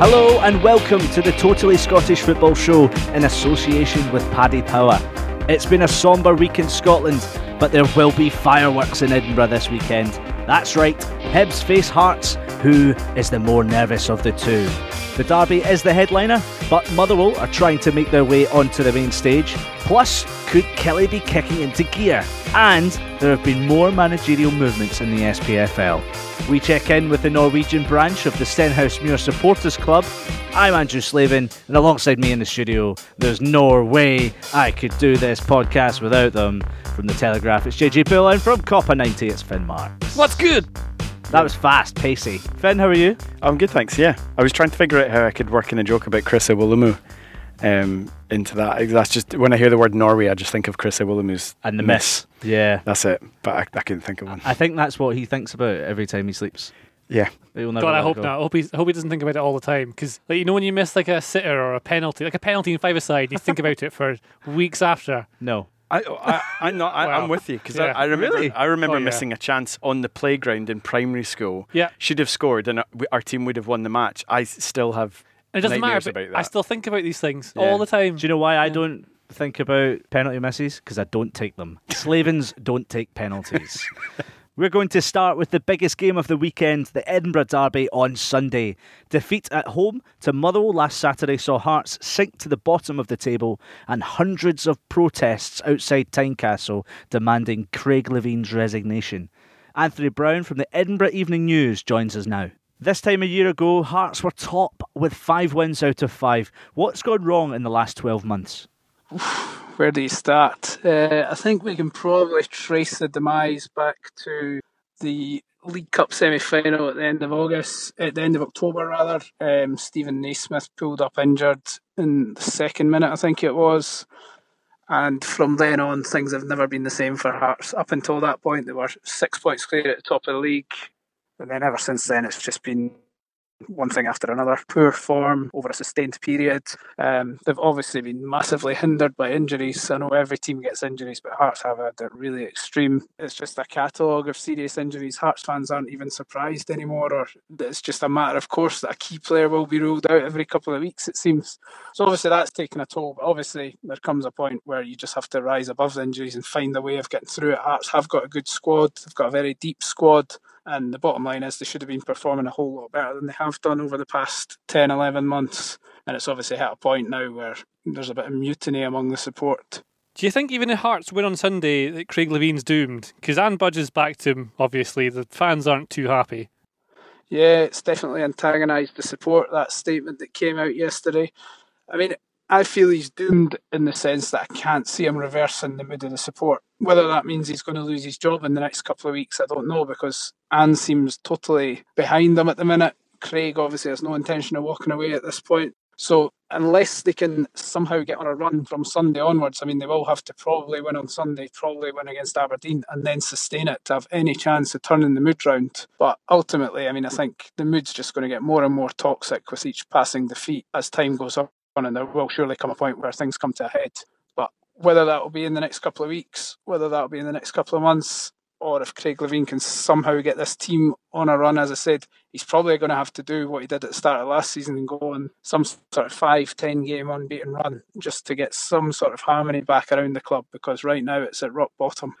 Hello and welcome to the Totally Scottish Football Show in association with Paddy Power. It's been a sombre week in Scotland, but there will be fireworks in Edinburgh this weekend. That's right, Hibs face Hearts, who is the more nervous of the two. The derby is the headliner, but Motherwell are trying to make their way onto the main stage. Plus, could Killie be kicking into gear? And there have been more managerial movements in the SPFL. We check in with the Norwegian branch of the Stenhousemuir Supporters Club. I'm Andrew Slavin, and alongside me in the studio, there's no way I could do this podcast without them. From the Telegraph, it's JJ Bull, and from COPA90, it's Finn Marks. What's good? That was fast, pacey. Finn, how are you? I'm good, thanks. Yeah, I was trying to figure out how I could work in a joke about Chris Iwelumo um, into that. That's just when I hear the word Norway, I just think of Chris Iwelumo's And the miss. Yeah. That's it. But I, I couldn't think of one. I think that's what he thinks about every time he sleeps. Yeah, God, I hope go. not. I hope, he's, I hope he doesn't think about it all the time. Because, like, you know, when you miss like a sitter or a penalty, like a penalty in five-a-side, you think about it for weeks after. No. I, I, I'm not. I, Wow. I'm with you because Yeah. I, I remember. Really? I remember Oh, yeah. missing a chance on the playground in primary school. Yeah. should have scored, and uh, our team would have won the match. I still have. It doesn't matter. About that. I still think about these things Yeah. all the time. Do you know why I don't think about penalty misses? Because I don't take them. Slavens don't take penalties. We're going to start with the biggest game of the weekend, the Edinburgh Derby on Sunday. Defeat at home to Motherwell last Saturday saw Hearts sink to the bottom of the table and hundreds of protests outside Tynecastle demanding Craig Levein's resignation. Anthony Brown from the Edinburgh Evening News joins us now. This time a year ago, Hearts were top with five wins out of five. What's gone wrong in the last 12 months? where do you start? Uh, I think we can probably trace the demise back to the League Cup semi-final at the end of August, at the end of October rather. Um, Steven Naismith pulled up injured in the second minute, I think it was. And from then on, things have never been the same for Hearts. Up until that point, they were six points clear at the top of the league. And then ever since then, it's just been one thing after another. Poor form over a sustained period. Um, they've obviously been massively hindered by injuries. I know every team gets injuries, but Hearts have had it really extreme. It's just a catalogue of serious injuries. Hearts fans aren't even surprised anymore, or it's just a matter of course that a key player will be ruled out every couple of weeks, it seems. So obviously that's taken a toll. But obviously there comes a point where you just have to rise above the injuries and find a way of getting through it. Hearts have got a good squad. They've got a very deep squad. And the bottom line is they should have been performing a whole lot better than they have done over the past 10, 11 months. And it's obviously hit a point now where there's a bit of mutiny among the support. Do you think even if Hearts win on Sunday, that Craig Levein's doomed? Because Anne Budge's backed him, obviously. The fans aren't too happy. Yeah, it's definitely antagonised the support, that statement that came out yesterday. I mean, I feel he's doomed in the sense that I can't see him reversing the mood of the support. Whether that means he's going to lose his job in the next couple of weeks, I don't know because Anne seems totally behind him at the minute. Craig obviously has no intention of walking away at this point. So unless they can somehow get on a run from Sunday onwards, I mean, they will have to probably win on Sunday, probably win against Aberdeen, and then sustain it to have any chance of turning the mood round. But ultimately, I mean, I think the mood's just going to get more and more toxic with each passing defeat as time goes on, and there will surely come a point where things come to a head. But whether that will be in the next couple of weeks, whether that will be in the next couple of months, or if Craig Levein can somehow get this team on a run, as I said, he's probably going to have to do what he did at the start of last season and go on some sort of five, ten game unbeaten run just to get some sort of harmony back around the club because right now it's at rock bottom.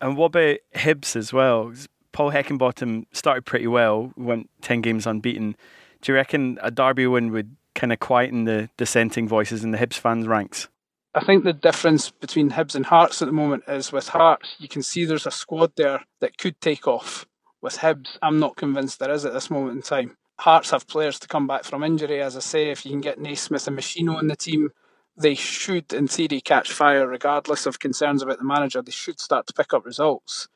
And what about Hibs as well? Paul Heckingbottom started pretty well, went 10 games unbeaten. Do you reckon a derby win would kind of quieten the dissenting voices in the Hibs fans' ranks? I think the difference between Hibs and Hearts at the moment is with Hearts, you can see there's a squad there that could take off. With Hibs, I'm not convinced there is at this moment in time. Hearts have players to come back from injury, as I say. If you can get Naismith and Meshino in the team, they should, in theory, catch fire regardless of concerns about the manager. They should start to pick up results.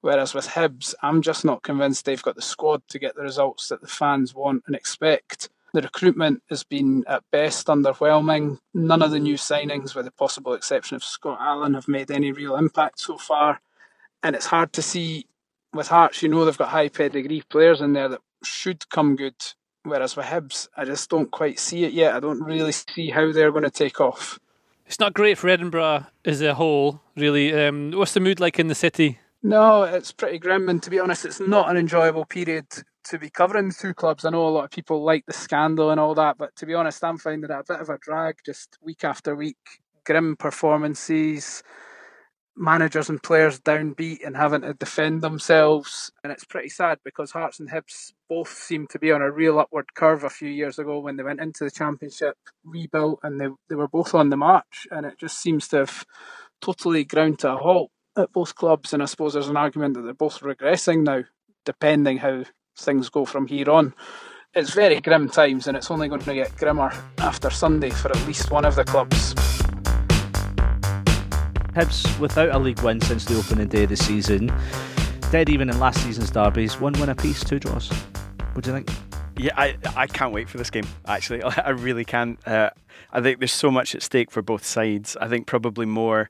Whereas with Hibs, I'm just not convinced they've got the squad to get the results that the fans want and expect. The recruitment has been at best underwhelming. None of the new signings, with the possible exception of Scott Allan, have made any real impact so far. And it's hard to see with Hearts, you know, they've got high pedigree players in there that should come good. Whereas with Hibs, I just don't quite see it yet. I don't really see how they're going to take off. It's not great for Edinburgh as a whole, really. Um, what's the mood like in the city? No, it's pretty grim, and to be honest, it's not an enjoyable period to be covering the two clubs. I know a lot of people like the scandal and all that, but to be honest, I'm finding it a bit of a drag just week after week. Grim performances, managers and players downbeat and having to defend themselves. And it's pretty sad because Hearts and Hibs both seem to be on a real upward curve a few years ago when they went into the championship, rebuilt, and they, they were both on the march. And it just seems to have totally ground to a halt at both clubs. And I suppose there's an argument that they're both regressing now, depending how things go from here on. It's very grim times, and it's only going to get grimmer after Sunday for at least one of the clubs. Hibs without a league win since the opening day of the season. Dead even in last season's derbies. One win apiece, two draws. What do you think? Yeah, I, I can't wait for this game. Actually, I really can. Uh, I think there's so much at stake for both sides. I think probably more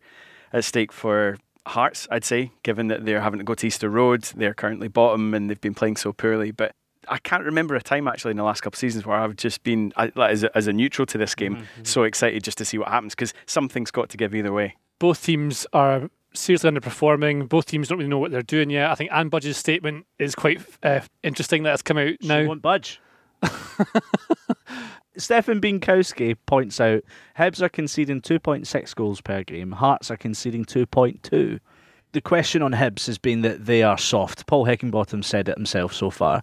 at stake for Hearts, I'd say, given that they're having to go to Easter Road. They're currently bottom and they've been playing so poorly. But I can't remember a time actually in the last couple of seasons where I've just been, as a, as a neutral to this game, mm-hmm. so excited just to see what happens because something's got to give either way both teams are seriously underperforming. Both teams don't really know what they're doing yet. I think Anne Budge's statement is quite uh, interesting that has come out she now. Won't budge. Stefan Bienkowski points out Hibs are conceding 2.6 goals per game, Hearts are conceding 2.2. The question on Hibs has been that they are soft. Paul Heckingbottom said it himself so far.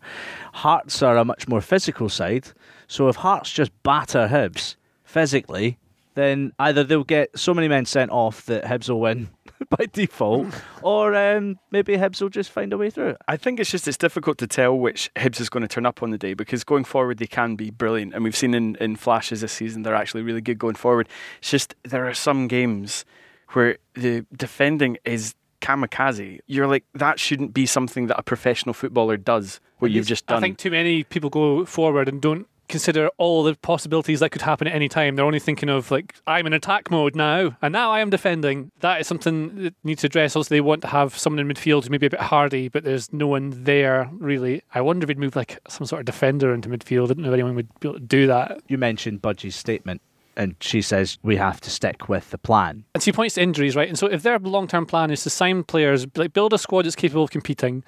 Hearts are a much more physical side, so if Hearts just batter Hibs physically, then either they'll get so many men sent off that Hibs will win by default, or um, maybe Hibs will just find a way through it. I think it's just it's difficult to tell which Hibs is going to turn up on the day because going forward they can be brilliant, and we've seen in, in flashes this season they're actually really good going forward. It's just there are some games where the defending is kamikaze. You're like that shouldn't be something that a professional footballer does. What you've just done. I think too many people go forward and don't consider all the possibilities that could happen at any time. They're only thinking of like I'm in attack mode now, and now I am defending. That is something that needs to address. Also, they want to have someone in midfield who's maybe a bit hardy, but there's no one there really. I wonder if we'd move like some sort of defender into midfield. I didn't know if anyone would be able to do that. You mentioned Budgie's statement and she says we have to stick with the plan. And she points to injuries, right? And so if their long term plan is to sign players, like build a squad that's capable of competing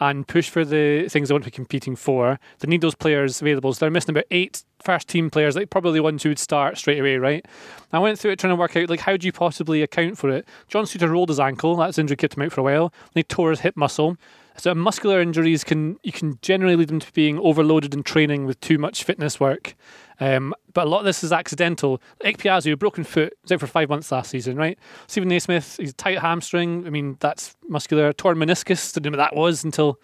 and push for the things they want to be competing for, they need those players available. So they're missing about eight first team players, like probably the ones who would start straight away, right? I went through it trying to work out like how do you possibly account for it? John Souttar rolled his ankle, that's injury kept him out for a while. They tore his hip muscle. So muscular injuries can you can generally lead them to being overloaded in training with too much fitness work. Um, but a lot of this is accidental. Ikpeazu, a broken foot, was out for five months last season, right? Steven Naismith, he's tight hamstring. I mean, that's muscular. Torn meniscus, didn't know what that was until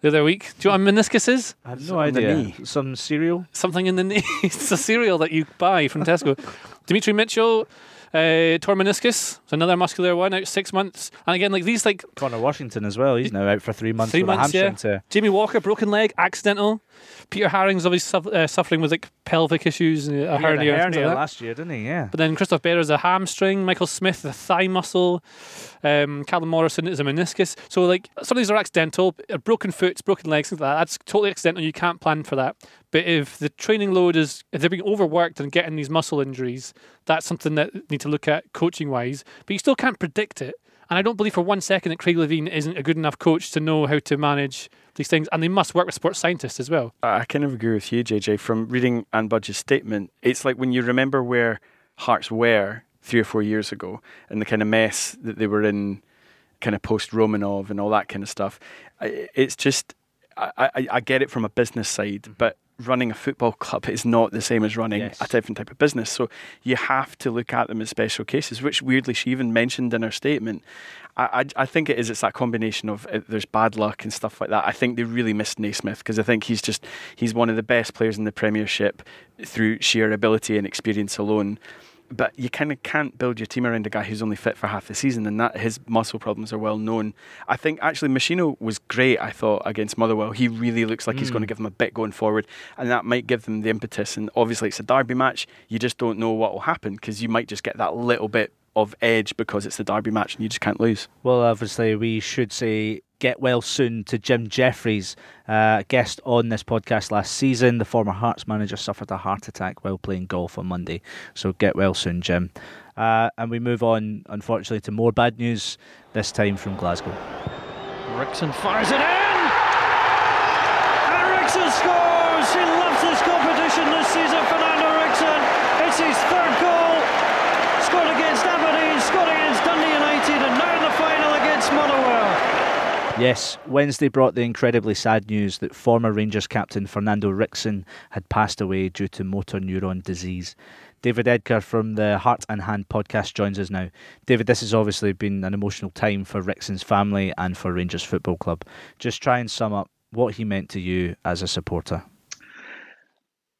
the other week. Do you know what meniscus is? I have no Something idea. Some cereal? Something in the knee. it's a cereal that you buy from Tesco. Demetri Mitchell, uh, torn meniscus, another muscular one, out six months. And again, like these, like Conor Washington as well. He's now out for three months. Three months, yeah. To... Jamie Walker, broken leg, accidental. Peter Haring's obviously uh, suffering with like pelvic issues, uh, a hernia, a hernia like last year, didn't he? Yeah. But then Christophe Berra's a hamstring. Michael Smith, a thigh muscle. Um, Callumn Morrison is a meniscus. So like some of these are accidental. A broken foot, broken legs, things like that. That's totally accidental. You can't plan for that. But if the training load is, if they're being overworked and getting these muscle injuries, that's something that need to look at coaching wise. But you still can't predict it. And I don't believe for one second that Craig Levein isn't a good enough coach to know how to manage these things. And they must work with sports scientists as well. I kind of agree with you, JJ. From reading Anne Budge's statement, it's like when you remember where Hearts were three or four years ago and the kind of mess that they were in, kind of post Romanov and all that kind of stuff. It's just, I, I, I get it from a business side, mm-hmm. but running a football club is not the same as running yes. a different type of business. So you have to look at them as special cases, which weirdly she even mentioned in her statement. I, I, I think it is. It's that combination of uh, there's bad luck and stuff like that. I think they really missed Naismith because I think he's just he's one of the best players in the Premiership through sheer ability and experience alone but you kind of can't build your team around a guy who's only fit for half the season, and that his muscle problems are well known. I think actually Meshino was great. I thought against Motherwell, he really looks like mm. he's going to give them a bit going forward, and that might give them the impetus. And obviously, it's a derby match. You just don't know what will happen because you might just get that little bit of edge because it's the derby match and you just can't lose. Well, obviously, we should say get well soon to Jim Jeffries, uh, guest on this podcast last season. The former Hearts manager suffered a heart attack while playing golf on Monday. So get well soon, Jim. Uh, and we move on, unfortunately, to more bad news, this time from Glasgow. Ricksen fires it in! Yes, Wednesday brought the incredibly sad news that former Rangers captain Fernando Ricksen had passed away due to motor neuron disease. David Edgar from the Heart and Hand podcast joins us now. David, this has obviously been an emotional time for Ricksen's family and for Rangers Football Club. Just try and sum up what he meant to you as a supporter.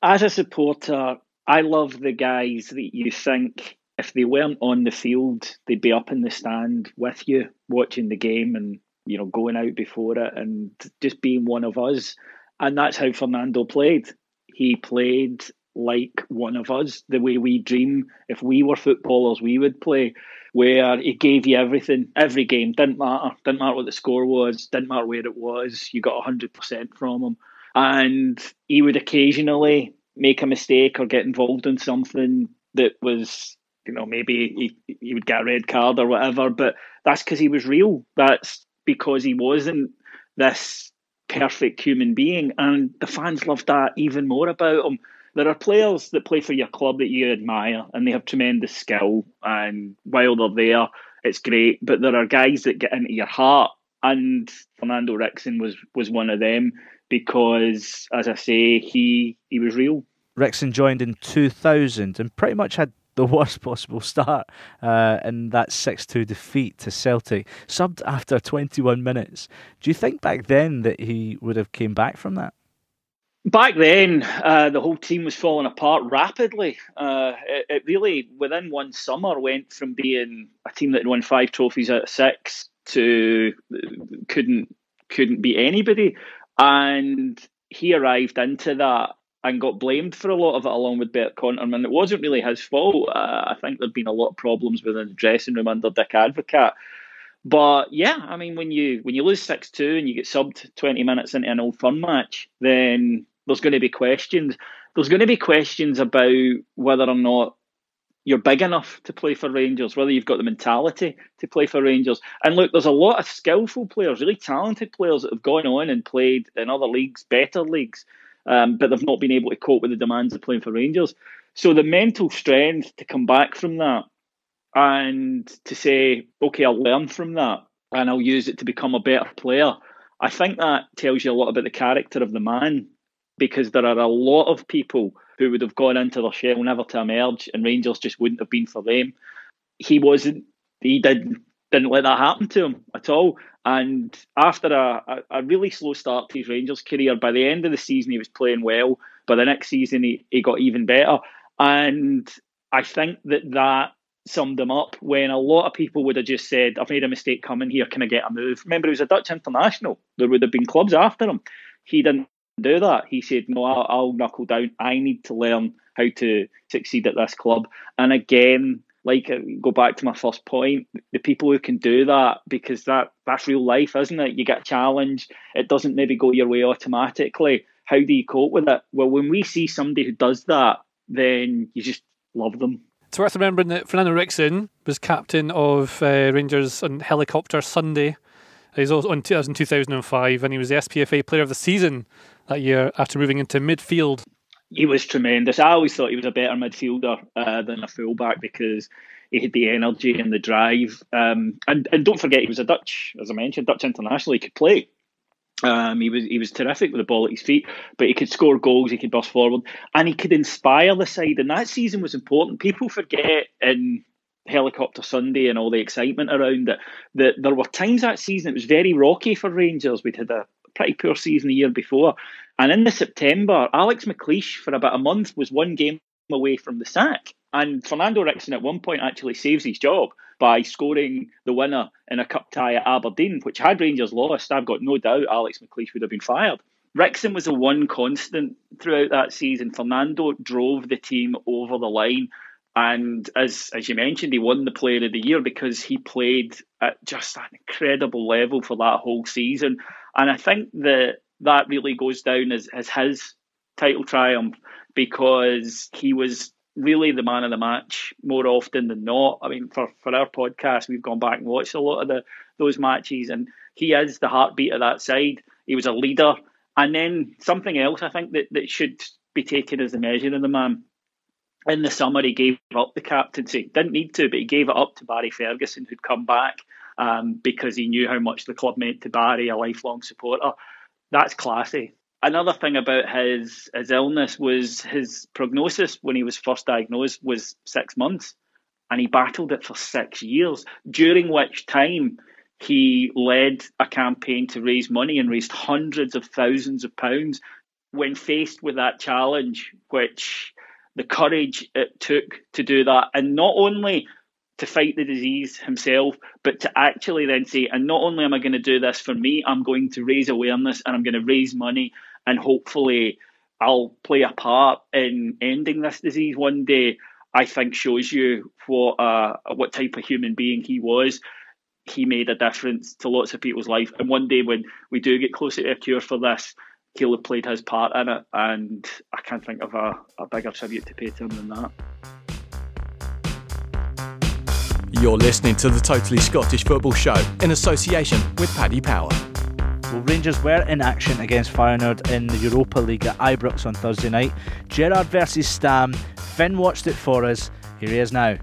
As a supporter, I love the guys that you think if they weren't on the field, they'd be up in the stand with you watching the game and you know going out before it and just being one of us. And that's how Fernando played. He played like one of us, the way we dream. If we were footballers, we would play where he gave you everything, every game. Didn't matter. Didn't matter what the score was. Didn't matter where it was. You got hundred percent from him, and he would occasionally make a mistake or get involved in something that was, you know, maybe he, he would get a red card or whatever. But that's because he was real. That's because he wasn't this perfect human being, and the fans loved that even more about him. There are players that play for your club that you admire and they have tremendous skill. And while they're there it's great. But there are guys that get into your heart. And Fernando Ricksen was was one of them because as I say he he was real. Ricksen joined in 2000 and pretty much had the worst possible start uh, in that 6 2 defeat to Celtic, subbed after 21 minutes. Do you think back then that he would have came back from that? Back then, uh, the whole team was falling apart rapidly. Uh, it, it, really, within one summer, went from being a team that had won five trophies out of six to couldn't couldn't beat anybody. And he arrived into that and got blamed for a lot of it, along with Bert Konterman. It wasn't really his fault. Uh, I think there'd been a lot of problems within the dressing room under Dick Advocaat. But yeah, I mean, when you when you lose six two and you get subbed twenty minutes into an old firm match, then there's going to be questions. There's going to be questions about whether or not you're big enough to play for Rangers, whether you've got the mentality to play for Rangers. And look, there's a lot of skillful players, really talented players that have gone on and played in other leagues, better leagues, um, but they've not been able to cope with the demands of playing for Rangers. So the mental strength to come back from that and to say, okay, I'll learn from that and I'll use it to become a better player. I think that tells you a lot about the character of the man because there are a lot of people who would have gone into their shell never to emerge, and Rangers just wouldn't have been for them. He wasn't. He didn't didn't let that happen to him at all. And after a, a, really slow start to his Rangers career, by the end of the season he was playing well. By the next season he, he got even better. And I think that that summed him up when a lot of people would have just said, I've made a mistake coming here, can I get a move? Remember, he was a Dutch international. There would have been clubs after him. He didn't do that. He said, "No, I'll, I'll knuckle down. I need to learn how to succeed at this club." And again, like uh, go back to my first point, the people who can do that because that that's real life, isn't it? You get a challenge, it doesn't maybe go your way automatically. How do you cope with it? Well, when we see somebody who does that, then you just love them. It's worth remembering that Fernando Ricksen was captain of uh, Rangers on helicopter Sunday. He's also on 2005, and he was the SPFA Player of the Season that year after moving into midfield? He was tremendous. I always thought he was a better midfielder uh, than a fullback because he had the energy and the drive. Um, and and don't forget, he was a Dutch, as I mentioned, Dutch international. He could play. Um, he was he was terrific with the ball at his feet, but he could score goals. He could burst forward, and he could inspire the side. And that season was important. People forget in helicopter Sunday and all the excitement around it that there were times that season it was very rocky for Rangers. We'd had a pretty poor season the year before. And in the September, Alex McLeish for about a month was one game away from the sack. And Fernando Ricksen at one point actually saves his job by scoring the winner in a cup tie at Aberdeen, which had Rangers lost, I've got no doubt Alex McLeish would have been fired. Ricksen was the one constant throughout that season. Fernando drove the team over the line. And as as you mentioned, he won the Player of the Year because he played at just an incredible level for that whole season. And I think that that really goes down as, as his title triumph because he was really the man of the match more often than not. I mean, for, for our podcast, we've gone back and watched a lot of the those matches, and he is the heartbeat of that side. He was a leader. And then something else I think that, that should be taken as a measure of the man. In the summer, he gave up the captaincy. Didn't need to, but he gave it up to Barry Ferguson, who'd come back um, because he knew how much the club meant to Barry, a lifelong supporter. That's classy. Another thing about his his illness was his prognosis when he was first diagnosed was six months, and he battled it for six years. During which time he led a campaign to raise money and raised hundreds of thousands of pounds. When faced with that challenge, which the courage it took to do that, and not only to fight the disease himself, but to actually then say, and not only am I going to do this for me, I'm going to raise awareness and I'm going to raise money, and hopefully I'll play a part in ending this disease one day. I think shows you what uh, what type of human being he was. He made a difference to lots of people's life, and one day when we do get closer to a cure for this, have played his part in it. And I can't think of a, a bigger tribute to pay to him than that. You're listening to the Totally Scottish Football Show in association with Paddy Power. Well, Rangers were in action against Feyenoord in the Europa League at Ibrox on Thursday night. Gerrard versus Stam. Finn watched it for us. Here he is now.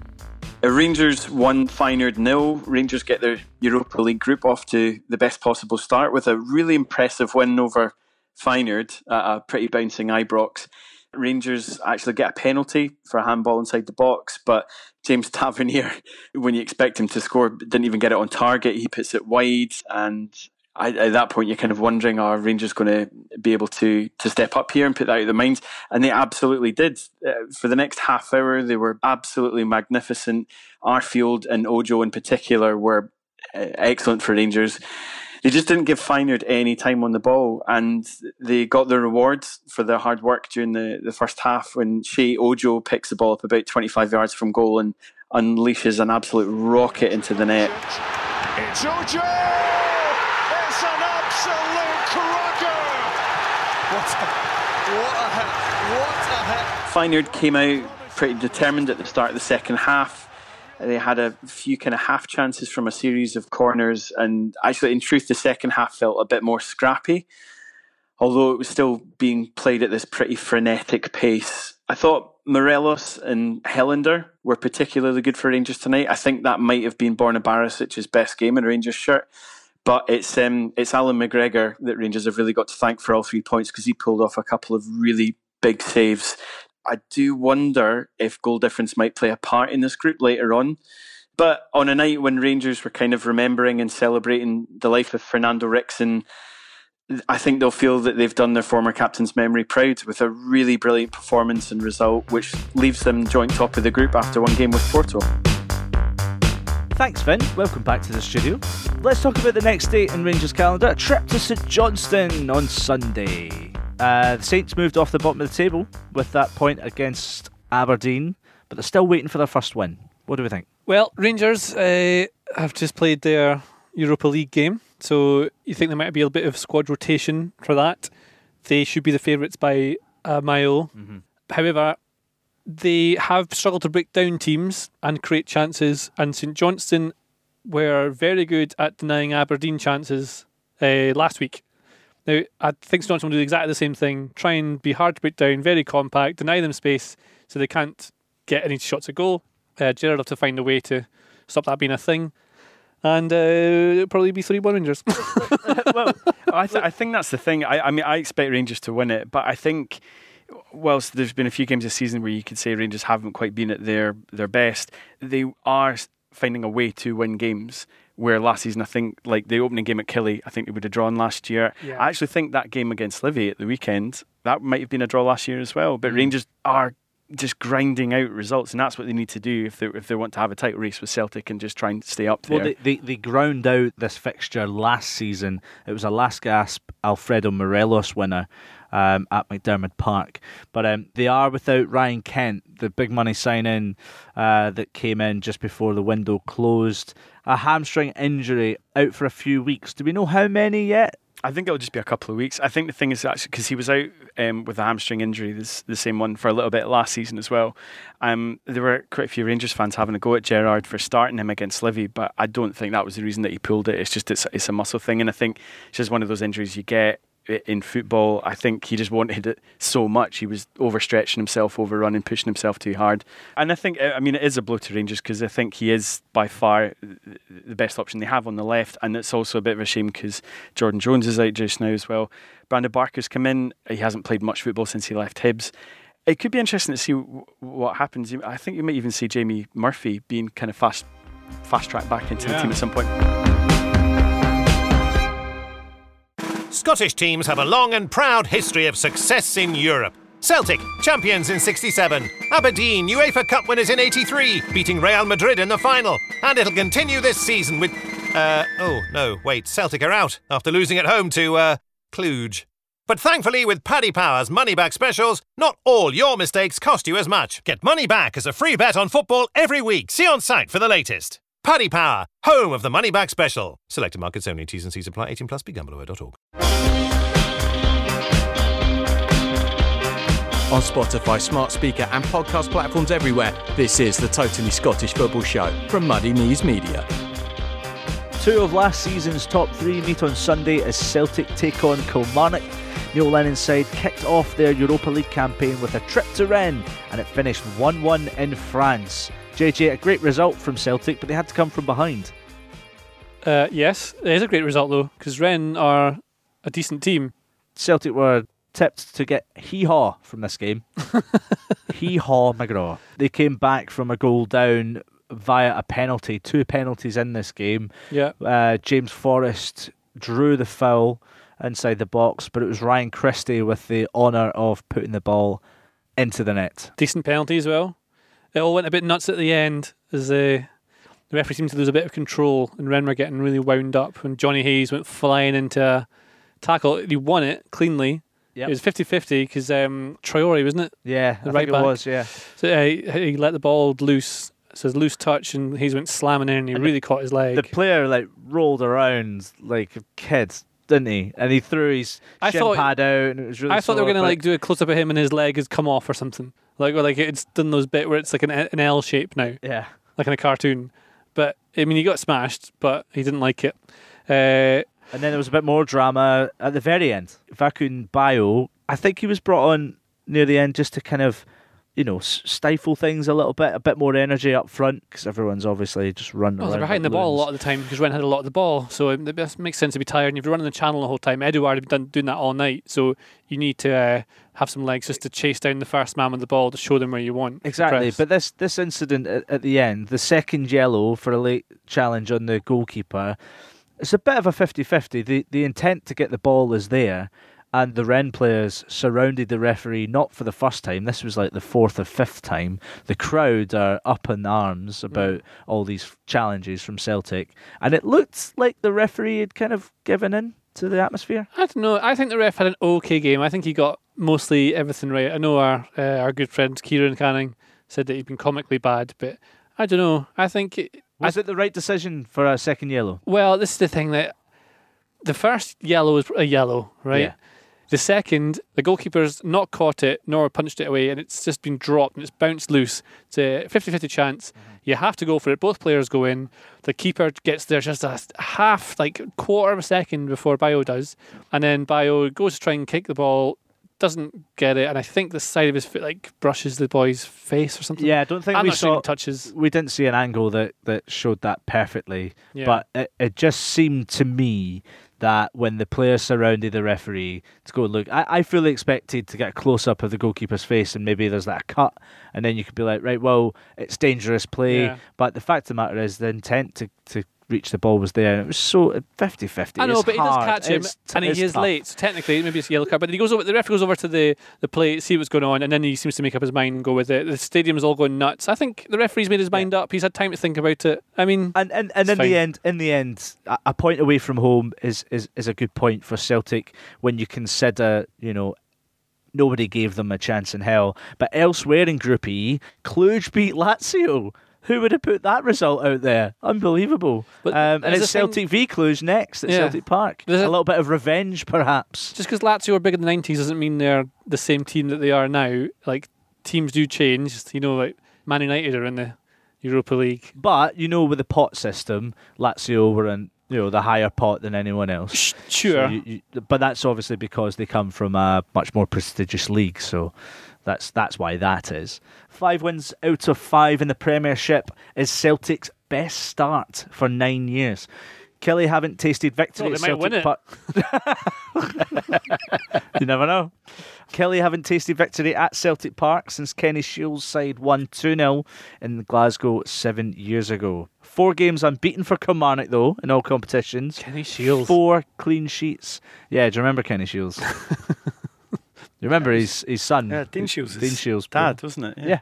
Rangers won Feyenoord nil. Rangers get their Europa League group off to the best possible start with a really impressive win over Feyenoord at a pretty bouncing Ibrox. Rangers actually get a penalty for a handball inside the box, but James Tavernier, when you expect him to score, didn't even get it on target. He puts it wide, and I, at that point, you're kind of wondering, are Rangers going to be able to to step up here and put that out of their minds? And they absolutely did. Uh, for the next half hour, they were absolutely magnificent. Arfield and Ojo, in particular, were uh, excellent for Rangers they just didn't give Feyenoord any time on the ball, and they got the rewards for their hard work during the, the first half when Sheyi Ojo picks the ball up about 25 yards from goal and unleashes an absolute rocket into the net. It's Ojo! It's an absolute cracker! What a, what a hit! What a hit! Feyenoord came out pretty determined at the start of the second half they had a few kind of half chances from a series of corners, and actually, in truth, the second half felt a bit more scrappy, although it was still being played at this pretty frenetic pace. I thought Morelos and Helander were particularly good for Rangers tonight. I think that might have been Borna Barisic's best game in a Rangers shirt. But it's um, it's Allan McGregor that Rangers have really got to thank for all three points because he pulled off a couple of really big saves I do wonder if goal difference might play a part in this group later on. But on a night when Rangers were kind of remembering and celebrating the life of Fernando Ricksen, I think they'll feel that they've done their former captain's memory proud with a really brilliant performance and result, which leaves them joint top of the group after one game with Porto. Thanks, Finn. Welcome back to the studio. Let's talk about the next date in Rangers calendar. A trip to St Johnstone on Sunday. Uh, the Saints moved off the bottom of the table with that point against Aberdeen, but they're still waiting for their first win. What do we think? Well, Rangers uh, have just played their Europa League game, so you think there might be a bit of squad rotation for that. They should be the favourites by a mile. Mm-hmm. However, they have struggled to break down teams and create chances, and St Johnstone were very good at denying Aberdeen chances uh, last week. Now, I think Johnstone will do exactly the same thing. Try and be hard to put down, very compact, deny them space so they can't get any shots at goal. Uh, Gerrard will have to find a way to stop that being a thing. And uh, it'll probably be 3 1 Rangers. well, I, th- I think that's the thing. I, I mean, I expect Rangers to win it, but I think whilst there's been a few games this season where you could say Rangers haven't quite been at their their best, they are finding a way to win games. Where last season, I think, like the opening game at Killie, I think they would have drawn last year. Yeah. I actually think that game against Livi at the weekend, that might have been a draw last year as well. But mm. Rangers are just grinding out results, and that's what they need to do if they if they want to have a title race with Celtic and just try and stay up there. Well, they, they, they ground out this fixture last season. It was a last gasp Alfredo Morelos winner um, at McDiarmid Park. But um, they are without Ryan Kent, the big money signing uh, that came in just before the window closed. A hamstring injury out for a few weeks. Do we know how many yet? I think it'll just be a couple of weeks. I think the thing is actually because he was out um, with a hamstring injury, this, the same one for a little bit last season as well. Um, there were quite a few Rangers fans having a go at Gerrard for starting him against Livi, but I don't think that was the reason that he pulled it. It's just it's, it's a muscle thing, and I think it's just one of those injuries you get in football. I think he just wanted it so much. He was overstretching himself, overrunning, pushing himself too hard. And I think, I mean, it is a blow to Rangers because I think he is by far the best option they have on the left. And it's also a bit of a shame because Jordan Jones is out just now as well. Brandon Barker's come in. He hasn't played much football since he left Hibs. It could be interesting to see w- what happens. I think you might even see Jamie Murphy being kind of fast, fast tracked back into the team at some point. Scottish teams have a long and proud history of success in Europe. Celtic, champions in 67. Aberdeen, UEFA Cup winners in 83, beating Real Madrid in the final. And it'll continue this season with. Uh, oh, no, wait, Celtic are out after losing at home to, uh, Cluj. But thankfully, with Paddy Power's money back specials, not all your mistakes cost you as much. Get money back as a free bet on football every week. See on site for the latest. Paddy Power, home of the money back special. Selected markets only. T's and C's apply. 18 plus. BeGambleAware.org. On Spotify, smart speaker, and podcast platforms everywhere, this is the Totally Scottish Football Show from Muddy Knees Media. Two of last season's top three meet on Sunday as Celtic take on Kilmarnock. Neil Lennon's side kicked off their Europa League campaign with a trip to Rennes and it finished 1 1 in France. JJ, a great result from Celtic, but they had to come from behind. Uh, yes, it is a great result though, because Rennes are a decent team. Celtic were tipped to get hee haw from this game. hee haw McGraw. They came back from a goal down via a penalty, two penalties in this game. Yeah, Uh, James Forrest drew the foul inside the box, but it was Ryan Christie with the honour of putting the ball into the net. decent penalty as well. It all went a bit nuts at the end as the the referee seemed to lose a bit of control and Rennes were getting really wound up when Jonny Hayes went flying into a tackle. He won it cleanly. Yep. It was 50-50 because um, Traore, wasn't it? Yeah, The I right think it was. Yeah, So uh, he, he let the ball loose. So his loose touch and Hayes went slamming in and he And really caught his leg. the player like rolled around like a kid, didn't he? And he threw his I shin thought- pad out, and it was really. I thought they were going to like do a close up of him and his leg has come off or something. Like, or like it's done those bit where it's like an, an L shape now. Yeah, like in a cartoon. But I mean, he got smashed, but he didn't like it. Uh, and then there was a bit more drama at the very end. Vakoun Bayo, I think he was brought on near the end just to kind of, you know, s- stifle things a little bit, a bit more energy up front because everyone's obviously just running well, around. they're behind the like ball a loons. lot of the time because Rennes had a lot of the ball, so it, it just makes sense to be tired. And if you're running the channel the whole time, Edouard had been done, doing that all night, so you need to uh, have some legs just to chase down the first man with the ball to show them where you want. Exactly, but this this incident at, at the end, the second yellow for a late challenge on the goalkeeper, it's a bit of a 50-50. The the intent to get the ball is there, and the Rennes players surrounded the referee not for the first time. This was like the fourth or fifth time. The crowd are up in arms mm. about all these challenges from Celtic, and it looked like the referee had kind of given in to the atmosphere. I don't know. I think the ref had an okay game. I think he got mostly everything right. I know our uh, our good friend Kieran Canning said that he'd been comically bad, but I don't know. I think it, Was it the right decision for a second yellow? Well, this is the thing that the first yellow was a yellow, right? Yeah. The second, the goalkeeper's not caught it nor punched it away, and it's just been dropped and it's bounced loose. It's a 50 50 chance. Mm-hmm. You have to go for it. Both players go in. The keeper gets there just a half, like quarter of a second before Bayo does. And then Bayo goes to try and kick the ball, doesn't get it, and I think the side of his foot like brushes the boy's face or something. Yeah, I don't think I'm we sure saw touches. we didn't see an angle that, that showed that perfectly, Yeah. but it, it just seemed to me that when the players surrounded the referee to go and look, I, I fully expected to get a close up of the goalkeeper's face and maybe there's that cut, and then you could be like, right, well, it's dangerous play, Yeah. but the fact of the matter is the intent to, to reach the ball was there, it was so 50 50. I know, but he does catch him, It's and he is tough. late. So technically, maybe it's a yellow card. But he goes over. The ref goes over to the the plate, see what's going on, and then he seems to make up his mind and go with it. The stadium's all going nuts. I think the referee's made his mind up. He's had time to think about it. I mean, And and, and It's in fine. the end, in the end, a, a point away from home is, is is a good point for Celtic when you consider, you know, nobody gave them a chance in hell. But elsewhere in Group E, Cluj beat Lazio. Who would have put that result out there? Unbelievable. But um, and it's a thing- Celtic v Cluj next at Yeah. Celtic Park. There's a little bit of revenge, perhaps. just because Lazio were big in the nineties doesn't mean they're the same team that they are now. Like teams do change. You know, like Man United are in the Europa League. But you know, with the pot system, Lazio were in you know the higher pot than anyone else. Sh- So Sure. you- you- but that's obviously because they come from a much more prestigious league. So that's that's why that is. Five wins out of five in the Premiership is Celtic's best start for nine years. Killie haven't tasted victory Oh, at they might win Celtic Park. you never know. Killie haven't tasted victory at Celtic Park since Kenny Shiels' side won 2 0 in Glasgow seven years ago. Four games unbeaten for Kilmarnock, though, in all competitions. Kenny Shiels. Four clean sheets. Yeah, do you remember Kenny Shiels? you remember his, his son? Yeah, Dean Shiels. Dean Shiels. dad, wasn't it? Yeah.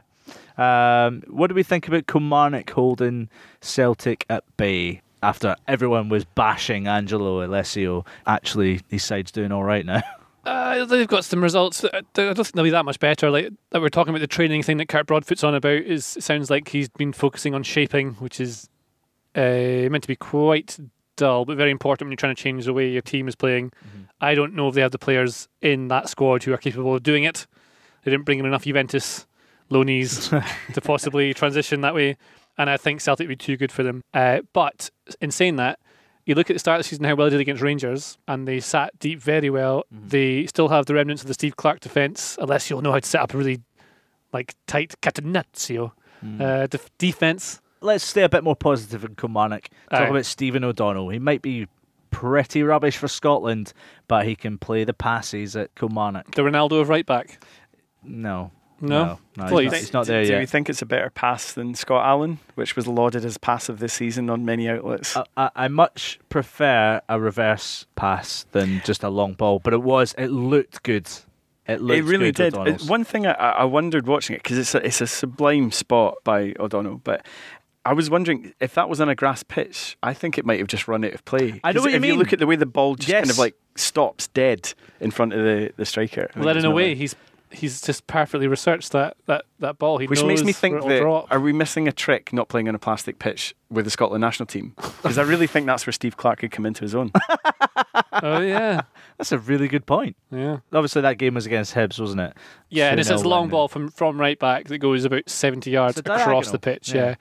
Um, what do we think about Kilmarnock holding Celtic at bay after everyone was bashing Angelo Alessio? Actually, his side's doing all right now. Uh, they've got some results. I don't think they'll be that much better. Like that, we're talking about the training thing that Kirk Broadfoot's on about. Is it sounds like he's been focusing on shaping, which is uh, meant to be quite dull, but very important when you're trying to change the way your team is playing. I don't know if they have the players in that squad who are capable of doing it. They didn't bring in enough Juventus loanees to possibly transition that way, and I think Celtic would be too good for them. Uh, but in saying that, you look at the start of the season, how well they did against Rangers, and they sat deep very well. They still have the remnants of the Steve Clarke defence, unless you'll know how to set up a really like tight catenaccio uh, def- defence. Let's stay a bit more positive in Kilmarnock. Talk Aye. about Stephen O'Donnell. He might be pretty rubbish for Scotland, but he can play the passes at Kilmarnock. The Ronaldo of right back. No. No? no, Please. he's, not, he's not there do yet. you think it's a better pass than Scott Allan, which was lauded as pass of this season on many outlets? I, I, I much prefer a reverse pass than just a long ball, but it was it looked good. It looked it really good, did. O'Donnell's. one thing I, I wondered watching it because it's a, it's a sublime spot by O'Donnell, but I was wondering if that was on a grass pitch. I think it might have just run out of play. I know 'Cause what you if mean. you look at the way the ball just kind of like stops dead in front of the, the striker, I think Well, it's in a not way, right. he's he's just perfectly researched that that, that ball. He Which makes me think where it'll that drop. are we missing a trick not playing on a plastic pitch with the Scotland national team? Because I really think that's where Steve Clarke could come into his own. oh yeah, That's a really good point. yeah. Obviously, that game was against Hibs, wasn't it? Yeah, and it's this 2-0 long win. ball from, from right back that goes about 70 yards It's a across diagonal. the pitch. Yeah. Yeah.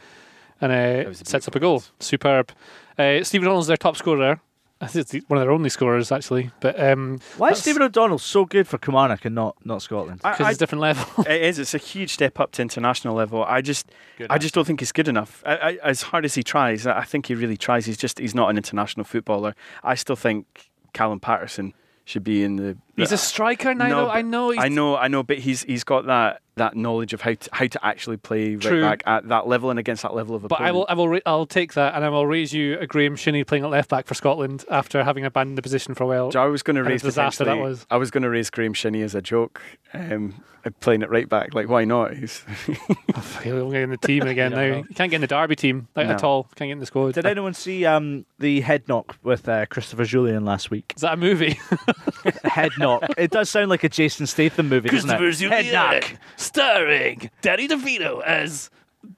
And uh, sets up a goal. Superb. Uh, Stephen O'Donnell's their top scorer. I think it's one of their only scorers, actually. But um, Why is Stephen O'Donnell so good for Kilmarnock and not, not Scotland? Because it's a different level. it is. It's a huge step up to international level. I just, I just don't think he's good enough. I, I, as hard as he tries, I I think he really tries. He's just, he's not an international footballer. I still think Callum Paterson should be in the. He's a striker now, No, though. I know. He's I know, I know, but he's he's got that that knowledge of how to how to actually play right True. back at that level and against that level of But opponent. I will, I will, ra- I'll take that, and I will raise you a Graeme Shinnie playing at left back for Scotland after having abandoned the position for a while. I was going to And a raise disaster that was. I was going to raise Graeme Shinnie as a joke, um, playing it right back. Like, why not? He's He'll get in the team again now. don't know. Can't get in the Derby team like, at all. Can't get in the squad. Did anyone see um, the head knock with uh, Christopher Jullien last week? Is that a movie? head It does sound like a Jason Statham movie, doesn't it? Head knock. starring Danny DeVito as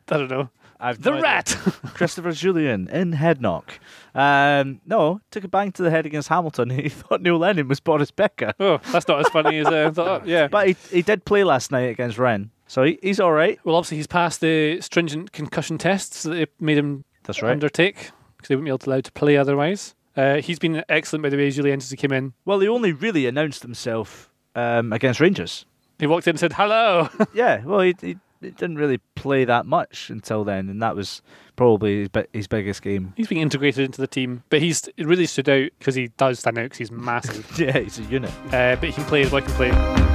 I don't know I've the no idea. rat. Christopher Jullien in head knock. Um, no, took a bang to the head against Hamilton. He thought Neil Lennon was Boris Becker. oh, that's not as funny as uh, I thought. Yeah. But he, he did play last night against Rennes, so he, he's all right. well, obviously he's passed the stringent concussion tests that they made him That's right. undertake because they wouldn't be able to allowed to play otherwise. Uh, he's been excellent by the way, Jullien, since he came in. Well, he only really announced himself um, against Rangers. He walked in and said, "Hello." yeah, well, he, he, he didn't really play that much until then, and that was probably his, his biggest game. He's been integrated into the team, but he's really stood out because he does stand out because he's massive. Yeah, he's a unit. uh, but he can play as well. He can play.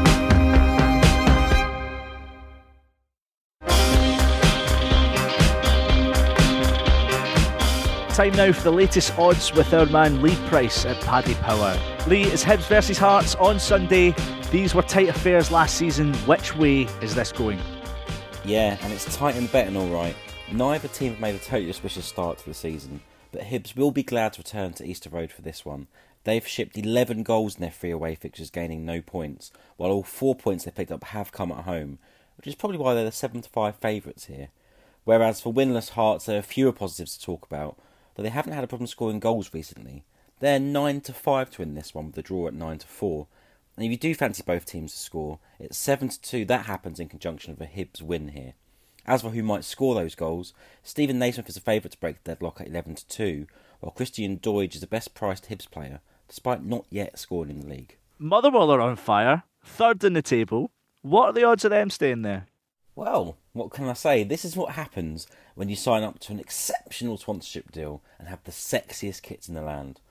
Time now for the latest odds with our man Lee Price at Paddy Power. Lee, it's Hibs versus Hearts on Sunday. These were tight affairs last season. Which way is this going? Yeah, and it's tight and betting, all right. Neither team have made a totally auspicious start to the season, but Hibs will be glad to return to Easter Road for this one. They've shipped 11 goals in their three away fixtures, gaining no points, while all four points they picked up have come at home, which is probably why they're the 7 to 5 favourites here. Whereas for winless Hearts, there are fewer positives to talk about, they haven't had a problem scoring goals recently. They're 9 to 5 to win this one, with the draw at 9 to 4. And if you do fancy both teams to score, it's 7 to 2. That happens in conjunction with a Hibs win here. As for who might score those goals, Steven Naismith is a favourite to break the deadlock at 11 to 2, while Christian Doidge is the best priced Hibs player, despite not yet scoring in the league. Motherwell are on fire, third in the table. What are the odds of them staying there? Well, what can I say? This is what happens when you sign up to an exceptional sponsorship deal and have the sexiest kits in the land.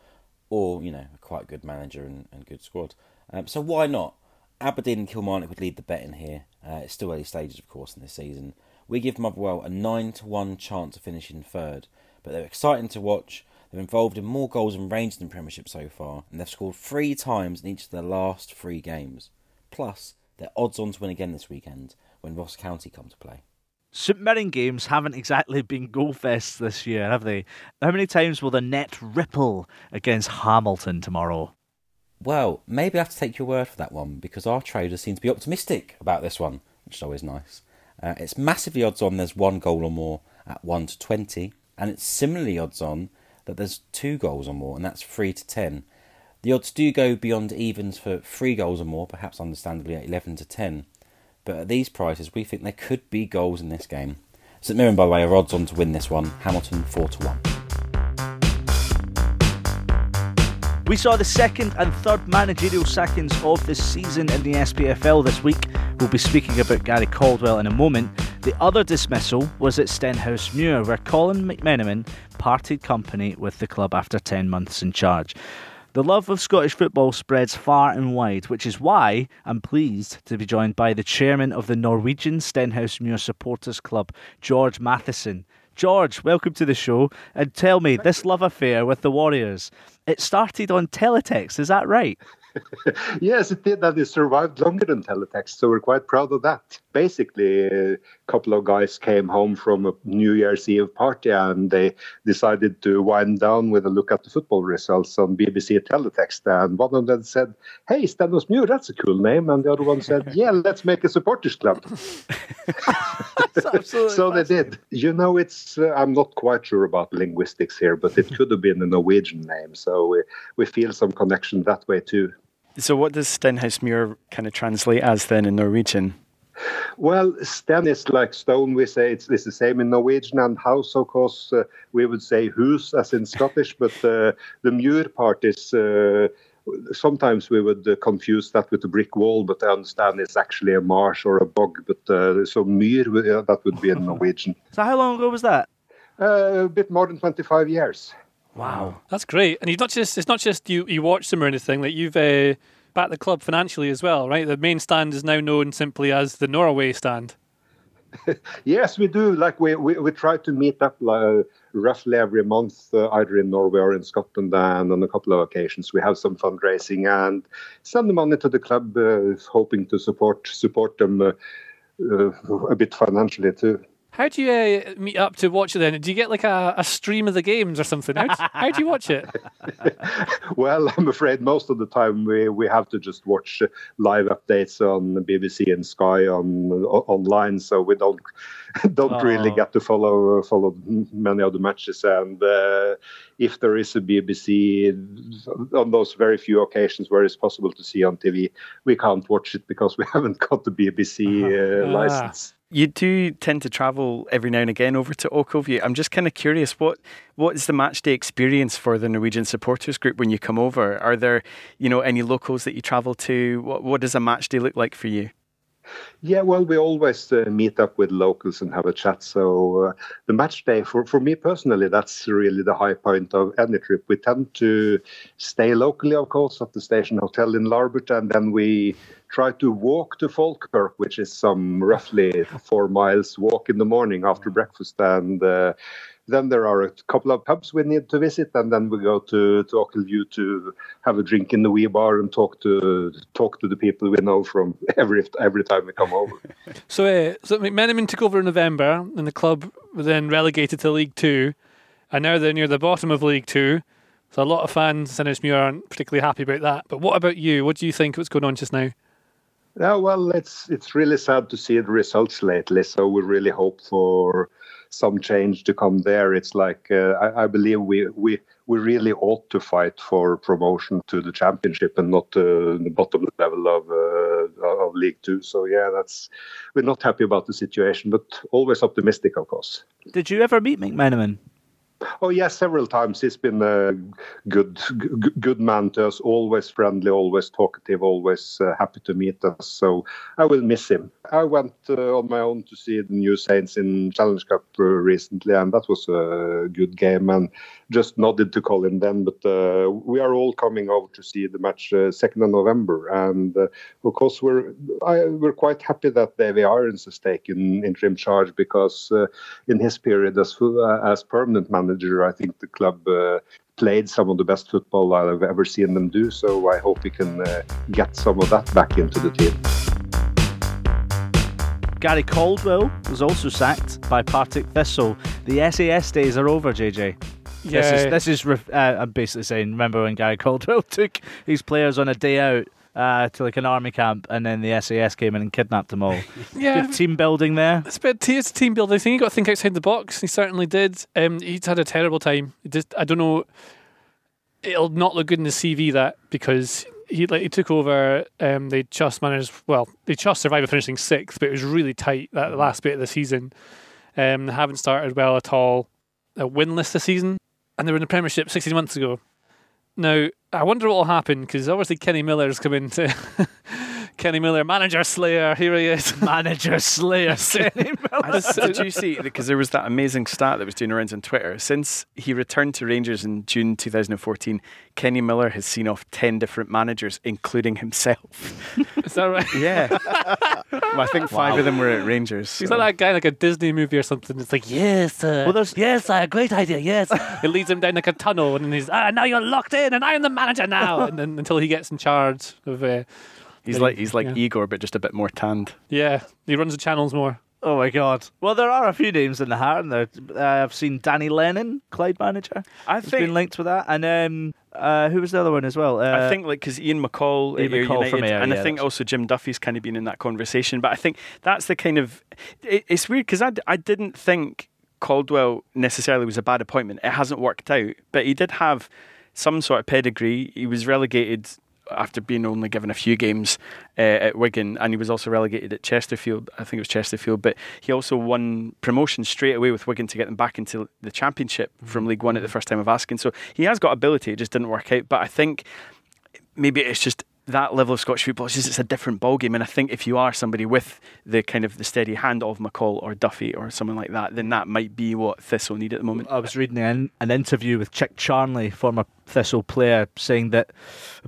Or, you know, a quite good manager and, and good squad. Um, so why not? Aberdeen and Kilmarnock would lead the bet in here. Uh, it's still early stages, of course, in this season. We give Motherwell a 9 to 1 chance of finishing third, but they're exciting to watch. They're involved in more goals and range than the Premiership so far, and they've scored three times in each of their last three games. Plus, they're odds on to win again this weekend when Ross County come to play. St Mirren games haven't exactly been goal fests this year, have they? How many times will the net ripple against Hamilton tomorrow? Well, maybe I have to take your word for that one because our traders seem to be optimistic about this one, which is always nice. Uh, it's massively odds on there's one goal or more at 1 to 20, and it's similarly odds on that there's two goals or more, and that's 3 to 10. The odds do go beyond evens for three goals or more, perhaps understandably at 11 to 10. But at these prices, we think there could be goals in this game. St Mirren, by the way, are odds on to win this one. Hamilton 4 to 1. We saw the second and third managerial sackings of the season in the SPFL this week. We'll be speaking about Gary Caldwell in a moment. The other dismissal was at Stenhousemuir, where Colin McMenamin parted company with the club after 10 months in charge. The love of Scottish football spreads far and wide, which is why I'm pleased to be joined by the chairman of the Norwegian Stenhousemuir Supporters Club, George Matheson. George, welcome to the show. And tell me, this love affair with the Warriors, it started on teletext, is that right? yes, it did, and it survived longer than teletext, so we're quite proud of that. Basically, a couple of guys came home from a New Year's Eve party and they decided to wind down with a look at the football results on BBC teletext. And one of them said, Hey, Stenhousemuir, that's a cool name. And the other one said, Yeah, let's make a supporters club. so they did. You know, it's, uh, I'm not quite sure about linguistics here, but it could have been a Norwegian name. So we, we feel some connection that way too. So, what does Stenhousemuir kind of translate as then in Norwegian? Well, Sten is like stone. We say it's, it's the same in Norwegian, and house, of course, uh, we would say hus as in Scottish, but uh, the muir part is. Uh, sometimes we would uh, confuse that with a brick wall, but I understand it's actually a marsh or a bog. But uh, so muir, that would be in Norwegian. So, how long ago was that? Uh, a bit more than 25 years. Wow, that's great. And you not just it's not just you you watch them or anything. Like you've uh, backed the club financially as well, right? The main stand is now known simply as the Norway stand. yes, we do. Like we we, we try to meet up uh, roughly every month, uh, either in Norway or in Scotland, and on a couple of occasions we have some fundraising and send the money to the club, uh, hoping to support support them uh, uh, a bit financially too. How do you uh, meet up to watch it then? Do you get like a, a stream of the games or something? How do, how do you watch it? well, I'm afraid most of the time we, we have to just watch live updates on BBC and Sky on online, so we don't don't oh. really get to follow follow many of the matches. And uh, if there is a BBC on those very few occasions where it's possible to see on TV, we can't watch it because we haven't got the BBC uh, ah. license. You do tend to travel every now and again over to Ochilview. I'm just kind of curious what what is the match day experience for the Norwegian supporters group when you come over? Are there, you know, any locals that you travel to? What what does a match day look like for you? Yeah, well, we always uh, meet up with locals and have a chat. So uh, the match day, for, for me personally, that's really the high point of any trip. We tend to stay locally, of course, at the station hotel in Larbert, and then we try to walk to Falkirk, which is some roughly four miles walk in the morning after breakfast, and. Uh, then there are a couple of pubs we need to visit, and then we go to to Ochilview to have a drink in the wee bar and talk to talk to the people we know from every every time we come over. so, uh, so McMenamin took over in November, and the club was then relegated to League Two, and now they're near the bottom of League Two. So a lot of fans in Ismuir aren't particularly happy about that. But what about you? What do you think what's going on just now? Yeah, well, it's it's really sad to see the results lately. So we really hope for some change to come there. It's like uh, I, I, believe we we we really ought to fight for promotion to the championship and not uh, the bottom level of uh, of League Two. So yeah, that's we're not happy about the situation, but always optimistic, of course. Did you ever meet McMenamin? Oh yes, several times. He's been a good, good man to us. Always friendly, always talkative, always uh, happy to meet us. So I will miss him. I went uh, on my own to see the New Saints in Challenge Cup uh, recently, and that was a good game. And just nodded to Colin then. But uh, we are all coming over to see the match uh, second of November, and uh, of course we're I, we're quite happy that Davy Irons is taking interim charge because in his period as as permanent manager, I think the club. Uh, played some of the best football I've ever seen them do, so I hope we can uh, get some of that back into the team. Gary Caldwell was also sacked by Partick Thistle. The SAS days are over, JJ. Yeah. This is, this is uh, I'm basically saying, remember when Gary Caldwell took his players on a day out uh, to like an army camp and then the SAS came in and kidnapped them all? Yeah. Good team building there. It's a bit it's a team building thing. You got to think outside the box. He certainly did. Um, he's had a terrible time. Just I don't know. It'll not look good in the CV that because he like he took over. Um, they just managed. Well, they just survived finishing sixth, but it was really tight that last bit of the season. Um, they haven't started well at all. Uh, winless this season, and they were in the Premiership 16 months ago. Now I wonder what will happen because obviously Kenny Miller's come into. Kenny Miller, manager slayer, here he is. Manager Slayer. Kenny Miller. Did you see? Because there was that amazing stat that was doing around on Twitter. Since he returned to Rangers in June 2014, Kenny Miller has seen off 10 different managers, including himself. Is that right? Yeah. well, I think five of them were at Rangers. He's so- like that guy, like a Disney movie or something. It's like, yes, uh, Well, there's- yes, uh, great idea, yes. it leads him down like a tunnel, and then he's, ah, now you're locked in, and I'm the manager now. and then until he gets in charge of, uh, He's like he's like Yeah. Igor, but just a bit more tanned. yeah, he runs the channels more. Oh my god. Well, there are a few names in the hat, and there. Uh, I've seen Danny Lennon, Clyde manager. I has been linked with that, and um, uh, who was the other one as well? Uh, I think like because Ian McCall, Ian McCall United, from Ayr, and yeah, I think also Jim Duffy's kind of been in that conversation. But I think that's the kind of it, it's weird because I I didn't think Caldwell necessarily was a bad appointment. It hasn't worked out, but he did have some sort of pedigree. He was relegated after being only given a few games uh, at Wigan, and he was also relegated at Chesterfield. I think it was Chesterfield, but he also won promotion straight away with Wigan to get them back into the Championship from League One at the first time of asking. So he has got ability. It just didn't work out. But I think maybe it's just that level of Scottish football. It's just it's a different ballgame. And I think if you are somebody with the kind of the steady hand of McCall or Duffy or someone like that, then that might be what Thistle need at the moment. I was reading an, an interview with Chick Charnley, former Thistle player, saying that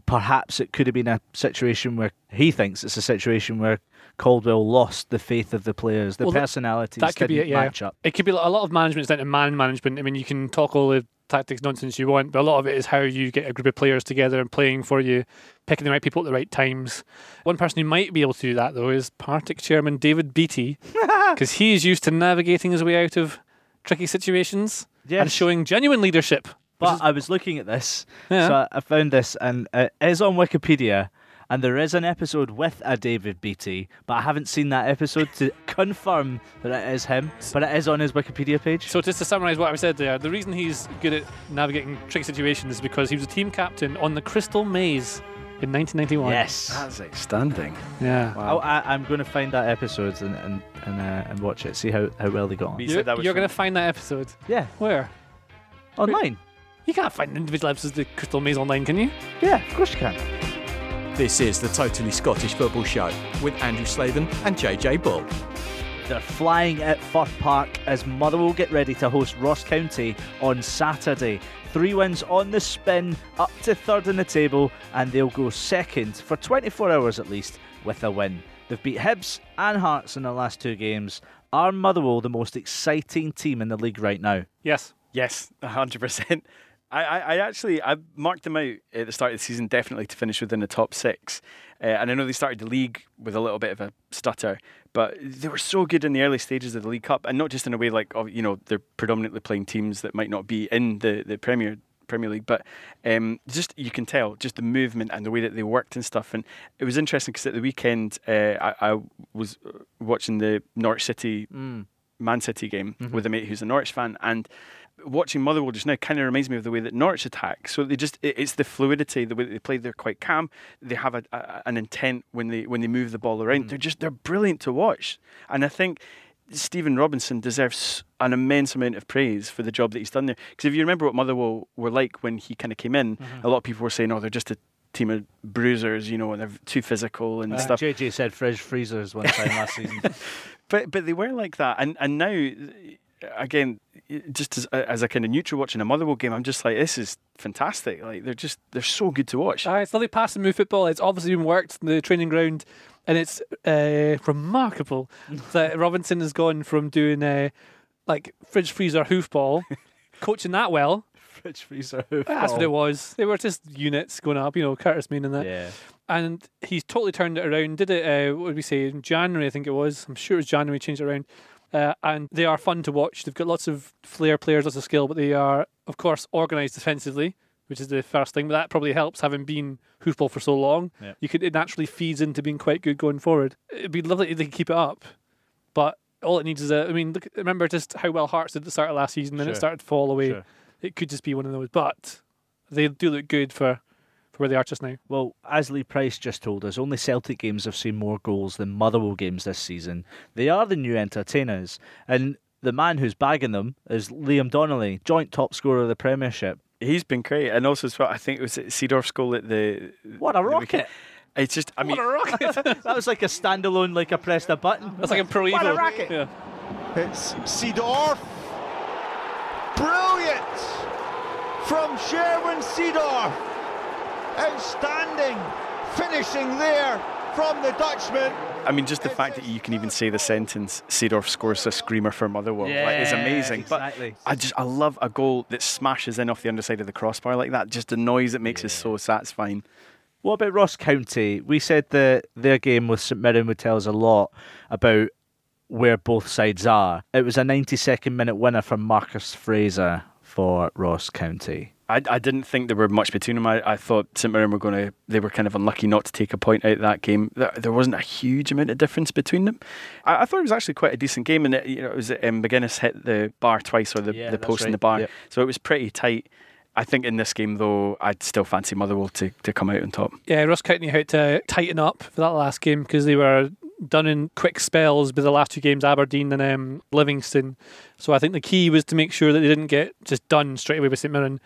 perhaps it could have been a situation where he thinks it's a situation where Caldwell lost the faith of the players, the Well, that- personalities That could be didn't it, yeah. match up. It could be a lot of management's down to man management. I mean, you can talk all the tactics nonsense you want, but a lot of it is how you get a group of players together and playing for you, picking the right people at the right times. One person who might be able to do that, though, is Partick chairman David Beattie, because he is used to navigating his way out of tricky situations and showing genuine leadership. But I was looking at this, Yeah. so I found this, and it is on Wikipedia, and there is an episode with a David Beattie, but I haven't seen that episode to confirm that it is him, but it is on his Wikipedia page. So just to summarise what I said there, the reason he's good at navigating tricky situations is because he was a team captain on the Crystal Maze in 1991. Yes. That's outstanding. Yeah. Oh, I, I'm going to find that episode and and and, uh, and watch it, see how, how well they got on. You You're, said that was you're going to find that episode. Yeah, Where? online. You can't find individual episodes of the Crystal Maze online, can you? Yeah, of course you can. This is the Totally Scottish Football Show with Andrew Slaven and JJ Bull. They're flying at Fir Park as Motherwell get ready to host Ross County on Saturday. Three wins on the spin, up to third in the table, and they'll go second for 24 hours at least with a win. They've beat Hibs and Hearts in the last two games. Are Motherwell the most exciting team in the league right now? Yes. Yes, hundred percent. I, I, I actually I marked them out at the start of the season definitely to finish within the top six, uh, and I know they started the league with a little bit of a stutter, but they were so good in the early stages of the League Cup, and not just in a way like oh, you know they're predominantly playing teams that might not be in the the Premier Premier League, but um, just you can tell just the movement and the way that they worked and stuff. And it was interesting because at the weekend uh, I, I was uh, watching the Norwich City Man City game with a mate who's a Norwich fan, and watching Motherwell just now kind of reminds me of the way that Norwich attack. So they just it- it's the fluidity, the way that they play. They're quite calm. They have a, a, an intent when they when they move the ball around. They're just they're brilliant to watch, and I think Stephen Robinson deserves an immense amount of praise for the job that he's done there. Because if you remember what Motherwell were like when he kind of came in, Mm-hmm. a lot of people were saying, "Oh, they're just a team of bruisers," you know, and they're too physical and Uh, stuff. JJ said fridge freezers one time last season. But but they were like that, and and now again, just as as a kind of neutral watching a Motherwell game, I'm just like, this is fantastic. Like they're just they're so good to watch. Aye, it's lovely pass and move football. It's obviously been worked in the training ground, and it's uh, remarkable that Robinson has gone from doing uh, like fridge freezer hoofball, coaching that well. fridge freezer. That's what it was. They were just units going up, you know, Curtis Main and that. Yeah. And he's totally turned it around. Did it, uh, what did we say, in January, I think it was. I'm sure it was January, he changed it around. Uh, and they are fun to watch. They've got lots of flair players, lots of skill, but they are, of course, organised defensively, which is the first thing. But that probably helps having been hoofball for so long. Yeah. You could It naturally feeds into being quite good going forward. It'd be lovely if they could keep it up. But all it needs is a. I mean, look, remember just how well Hearts did at the start of last season, then Sure. it started to fall away. Sure. It could just be one of those. But they do look good for, for where they are just now. Well, as Lee Price just told us, only Celtic games have seen more goals than Motherwell games this season. They are the new entertainers, and the man who's bagging them is Liam Donnelly, joint top scorer of the Premiership. He's been great, and also as well, I think it was at Seedorf's goal at the What a the rocket! It's just, I mean, a rocket! that was like a standalone, like I pressed a button. That's like a Pro What a Evo. racket. Yeah. It's Seedorf. Brilliant from Sherwin Seedorf. Outstanding finishing there from the Dutchman. I mean, just the fact that you can even say the sentence "Seedorf scores a screamer for Motherwell" like, is amazing. exactly. But I just, I love a goal that smashes in off the underside of the crossbar like that. Just the noise it makes is so satisfying. What about Ross County? We said that their game with St Mirren would tell us a lot about where both sides are. It was a 92nd minute winner from Marcus Fraser for Ross County. I, I didn't think there were much between them. I, I thought St Mirren were going to, they were kind of unlucky not to take a point out of that game. There, there wasn't a huge amount of difference between them. I, I thought it was actually quite a decent game, and it, you know, it was um, Magennis hit the bar twice or the, Yeah, the post and right. the bar, Yep. so it was pretty tight. I think in this game though, I'd still fancy Motherwell to, to come out on top. Yeah, Ross County had to tighten up for that last game because they were done in quick spells with the last two games, Aberdeen and um, Livingston. So I think the key was to make sure that they didn't get just done straight away with St Mirren.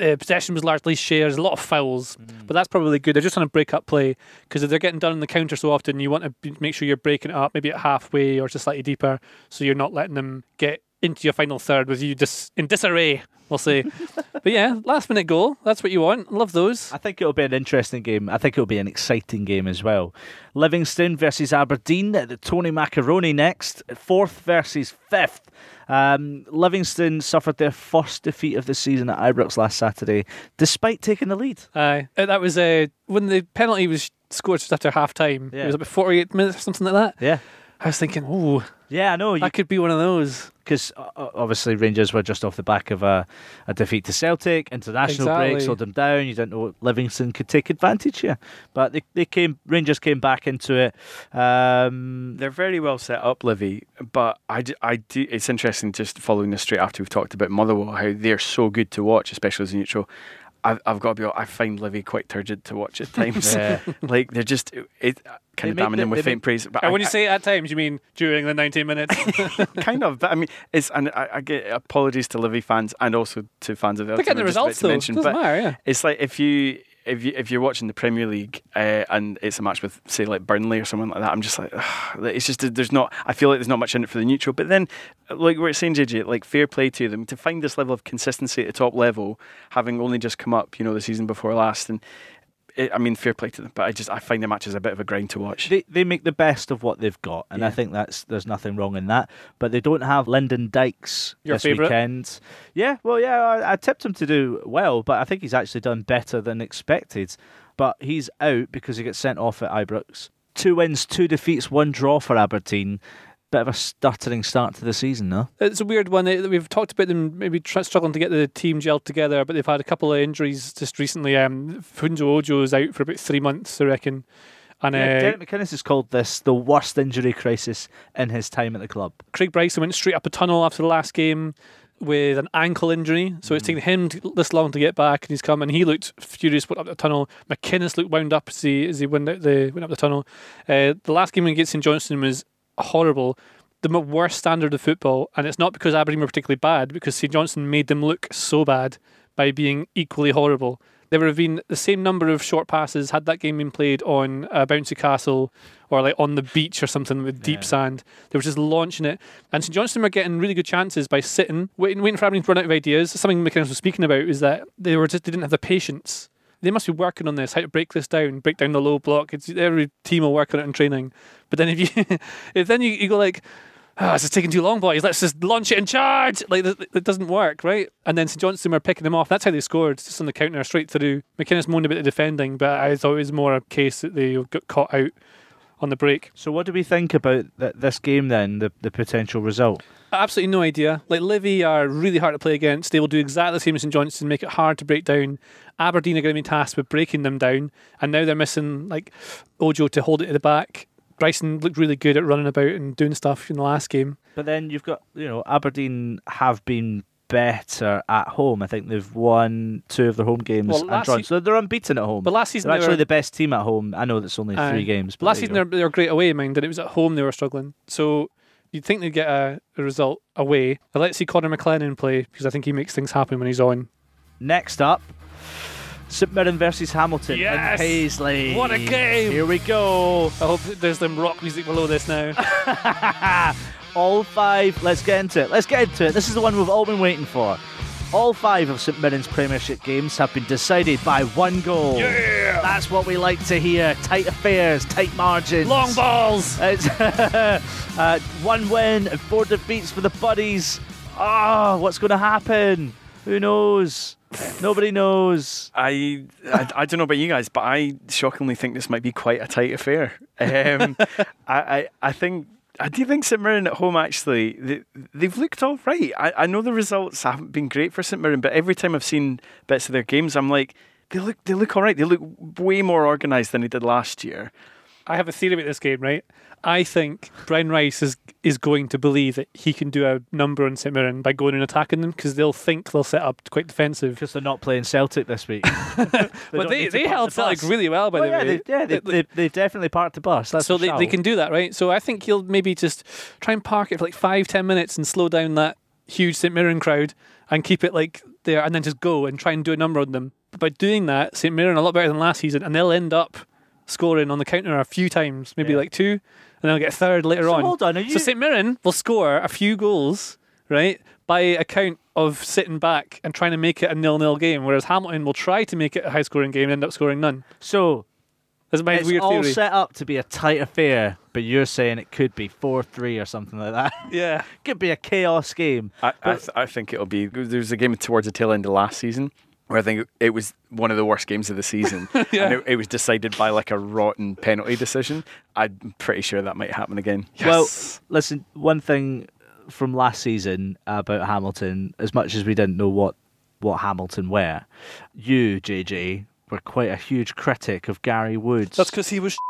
Uh, possession was largely shared, a lot of fouls, but that's probably good. They're just trying to break up play because if they're getting done on the counter so often, you want to be- make sure you're breaking it up, maybe at halfway or just slightly deeper, so you're not letting them get into your final third with you just in disarray. We'll say, but yeah, last minute goal. That's what you want. Love those. I think it'll be an interesting game. I think it'll be an exciting game as well. Livingston versus Aberdeen at the Tony Macaroni next. Fourth versus fifth. Um, Livingston suffered their first defeat of the season at Ibrox last Saturday, despite taking the lead. Aye, Uh, that was uh, when the penalty was scored just after half time. Yeah. It was about 48 minutes or something like that. Yeah. I was thinking, oh, Yeah, I know. that could be one of those. Because obviously Rangers were just off the back of a, a defeat to Celtic. International break Exactly. slowed them down. You didn't know what Livingston could take advantage here, but they, they came. Rangers came back into it. Um, They're very well set up, Livy, but I, d- I do. It's interesting just following this straight after we've talked about Motherwell, how they're so good to watch, especially as a neutral. I've, I've got to be. hon- I find Livy quite turgid to watch at times. Yeah. like they're just it, uh, kind of make damning the- them with faint praise. But And I- when you I- say at times, you mean during the 90 minutes. kind of, but I mean, it's and I, I get apologies to Livy fans and also to fans of the They're other getting team the I'm just results, about to though. mention, Doesn't but matter, yeah. It's like if you if you if you're watching the Premier League uh, and it's a match with say like Burnley or someone like that, I'm just like ugh, it's just there's not. I feel like there's not much in it for the neutral. But then, like we're saying, JJ, like fair play to them to find this level of consistency at the top level, having only just come up, you know, the season before last, and. It, I mean, fair play to them, but I just I find the matches a bit of a grind to watch. they they make the best of what they've got, and I think that's there's nothing wrong in that. But they don't have Lyndon Dykes Your this favourite? weekend. Yeah, well, yeah, I, I tipped him to do well, but I think he's actually done better than expected. But he's out because he gets sent off at Ibrox. Two wins, two defeats, one draw for Aberdeen. Bit of a stuttering start to the season, no? it's a weird one. We've talked about them maybe tr- struggling to get the team gelled together, but they've had a couple of injuries just recently. Um, Funso Ojo is out for about three months, I reckon. And Yeah, uh, Derek McInnes has called this the worst injury crisis in his time at the club. Craig Bryson went straight up a tunnel after the last game with an ankle injury. So it's taken him to, this long to get back, and he's come and he looked furious. Went up the tunnel. McInnes looked wound up as he as he went out the went up the tunnel. Uh, the last game against St Johnstone was horrible. The worst standard of football, and it's not because Aberdeen were particularly bad, because St Johnstone made them look so bad by being equally horrible. There would have been the same number of short passes had that game been played on a bouncy castle or like on the beach or something with deep sand. They were just launching it, and St Johnstone were getting really good chances by sitting, waiting, waiting for Aberdeen to run out of ideas. Something McInnes was speaking about is that they were just they didn't have the patience. They must be working on this, how to break this down, break down the low block. It's every team will work on it in training. But then if you, if then you, you go like, oh, this is taking too long, boys. Let's just launch it and charge. Like it doesn't work, right? And then St Johnstone were picking them off. That's how they scored, just on the counter, straight through. McInnes moaned about the defending, but I thought it was more a case that they got caught out on the break. So, what do we think about th- this game then? The the potential result. Absolutely no idea. Like Livy are really hard to play against. They will do exactly the same as St Johnstone, make it hard to break down. Aberdeen are going to be tasked with breaking them down, and now they're missing like Ojo to hold it at the back. Bryson looked really good at running about and doing stuff in the last game. But then you've got you know Aberdeen have been better at home. I think they've won two of their home games Well, and drawn. se- so they're unbeaten at home. But last season they're they actually were- the best team at home. I know that's only Aye. three games. But Last season they were, they were great away, mind, and it was at home they were struggling. So you'd think they'd get a, a result away. To see Connor McLennan play because I think he makes things happen when he's on. Next up, St Mirren versus Hamilton Yes! and Paisley. What a game! Here we go. I hope there's some rock music below this now. all five. Let's get into it. Let's get into it. This is the one we've all been waiting for. All five of St Mirren's Premiership games have been decided by one goal. Yeah! That's what we like to hear. Tight affairs, tight margins. Long balls! It's uh, one win and four defeats for the Buddies. Ah, what's going to happen? Who knows? Nobody knows. I, I I don't know about you guys, but I shockingly think this might be quite a tight affair. Um, I, I I think. I do think St Mirren at home actually they, they've looked all right. I, I know the results haven't been great for St Mirren, but every time I've seen bits of their games, I'm like they look they look all right. They look way more organised than they did last year. I have a theory about this game, right? I think Brian Rice is is going to believe that he can do a number on St Mirren by going and attacking them because they'll think they'll set up quite defensive. Because they're not playing Celtic this week. but they, they held the Celtic bus. really well, by Oh, the yeah, way. they, yeah, they, they, they've definitely parked the bus. That's so they, they can do that, right? So I think he'll maybe just try and park it for like five, ten minutes and slow down that huge St Mirren crowd and keep it like there and then just go and try and do a number on them. But by doing that, St Mirren are a lot better than last season and they'll end up scoring on the counter a few times, maybe Yeah. like two, and they'll get a third later So on. hold on, are you- So St Mirren will score a few goals, right, by account of sitting back and trying to make it a nil-nil game, whereas Hamilton will try to make it a high-scoring game and end up scoring none. So That's my it's weird all theory. set up to be a tight affair, but you're saying it could be 4 3 or something like that. Yeah. could be a chaos game. I, I, th- I think it'll be. There's a game towards the tail end of last season where I think it was one of the worst games of the season, Yeah. and it, it was decided by like a rotten penalty decision. I'm pretty sure that might happen again. Yes. Well, listen, one thing from last season about Hamilton, as much as we didn't know what, what Hamilton were, you, JJ, were quite a huge critic of Gary Woods. That's because he was.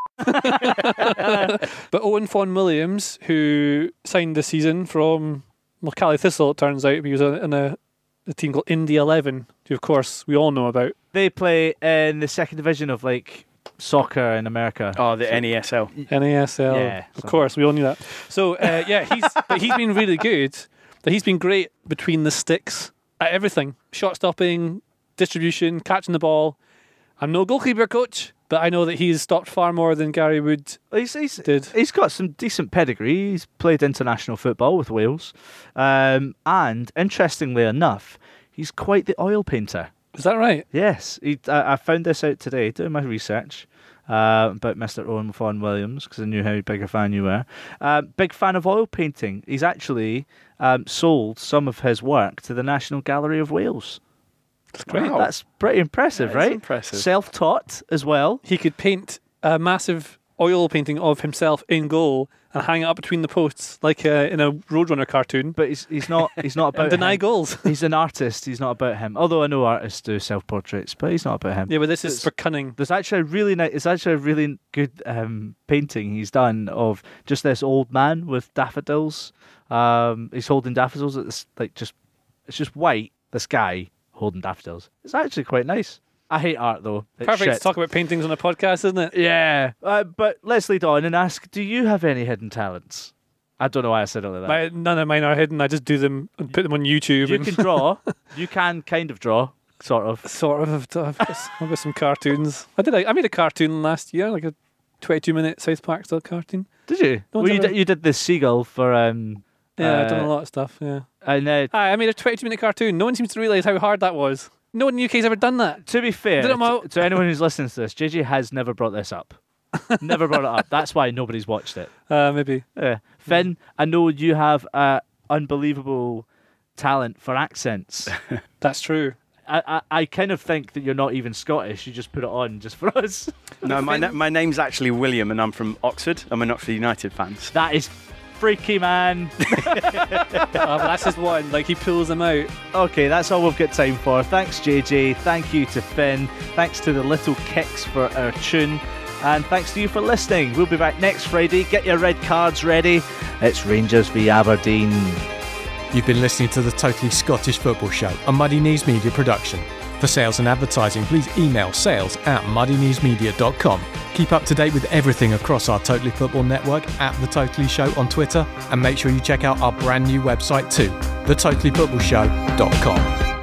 but Owain Fôn Williams, who signed this season from Macally Thistle, it turns out he was in a, a team called Indy Eleven, who of course we all know about. They play in the second division of like soccer in America. Oh, the NESL. NASL. Yeah, of so- course, we all knew that. So uh, yeah, he's but he's been really good. But he's been great between the sticks at everything: shot stopping, distribution, catching the ball. I'm no goalkeeper coach, but I know that he's stopped far more than Gary Wood He's, he's, did. he's got some decent pedigree. He's played international football with Wales. Um, and interestingly enough, he's quite the oil painter. Is that right? Yes, he, I, I found this out today doing my research uh, about Mr. Owain Fôn Williams because I knew how big a fan you were. Uh, big fan of oil painting. He's actually um, sold some of his work to the National Gallery of Wales. That's great. Wow. That's pretty impressive, That is right? impressive. Self-taught as well. he could paint a massive oil painting of himself in goal and hang it up between the posts like uh, in a Roadrunner cartoon But he's he's not he's not about and deny him. goals. He's an artist. He's not about him. Although I know artists do self-portraits, but he's not about him. yeah, but this is for cunning. There's actually a really nice. It's actually a really good um, painting he's done of just this old man with daffodils. Um, he's holding daffodils. It's like just, it's just white. This guy holding daffodils. It's actually quite nice. I hate art though. It's Perfect shit. to talk about paintings on a podcast, isn't it? Yeah, uh, but let's lead on and ask: Do you have any hidden talents? I don't know why I said it like that. My, none of mine are hidden. I just do them and put them on YouTube. you and can draw. you can kind of draw, sort of. sort of. I've, I've, got, I've got some cartoons. I did. I, I made a cartoon last year, like a 22 minute South Park style cartoon. Did you? No well, you, ever- did, you did the seagull for um. Yeah, I've done uh, a lot of stuff. Yeah. And uh, Hi, I made a 22 minute cartoon. No one seems to realise how hard that was. No one in the UK's ever done that. to be fair, Did it mo- to, to anyone who's listening to this, JJ has never brought this up. never brought it up. That's why nobody's watched it. Uh, maybe. Yeah. Finn, I know you have uh, unbelievable talent for accents. That's true. I, I, I kind of think that you're not even Scottish. You just put it on just for us. No, my, na- my name's actually William, and I'm from Oxford. I'm an Oxford United fan. That is freaky, man. Oh, but that's his one. Like he pulls them out. Okay, that's all we've got time for. Thanks, JJ. Thank you to Finn. Thanks to the Little Kicks for our tune. And thanks to you for listening. We'll be back next Friday. Get your red cards ready. It's Rangers v Aberdeen. You've been listening to the Totally Scottish Football Show, a Muddy Knees Media production. For sales and advertising, please email sales at muddykneesmedia.com. Keep up to date with everything across our Totally Football network at The Totally Show on Twitter, and make sure you check out our brand new website too, thetotallyfootballshow.com.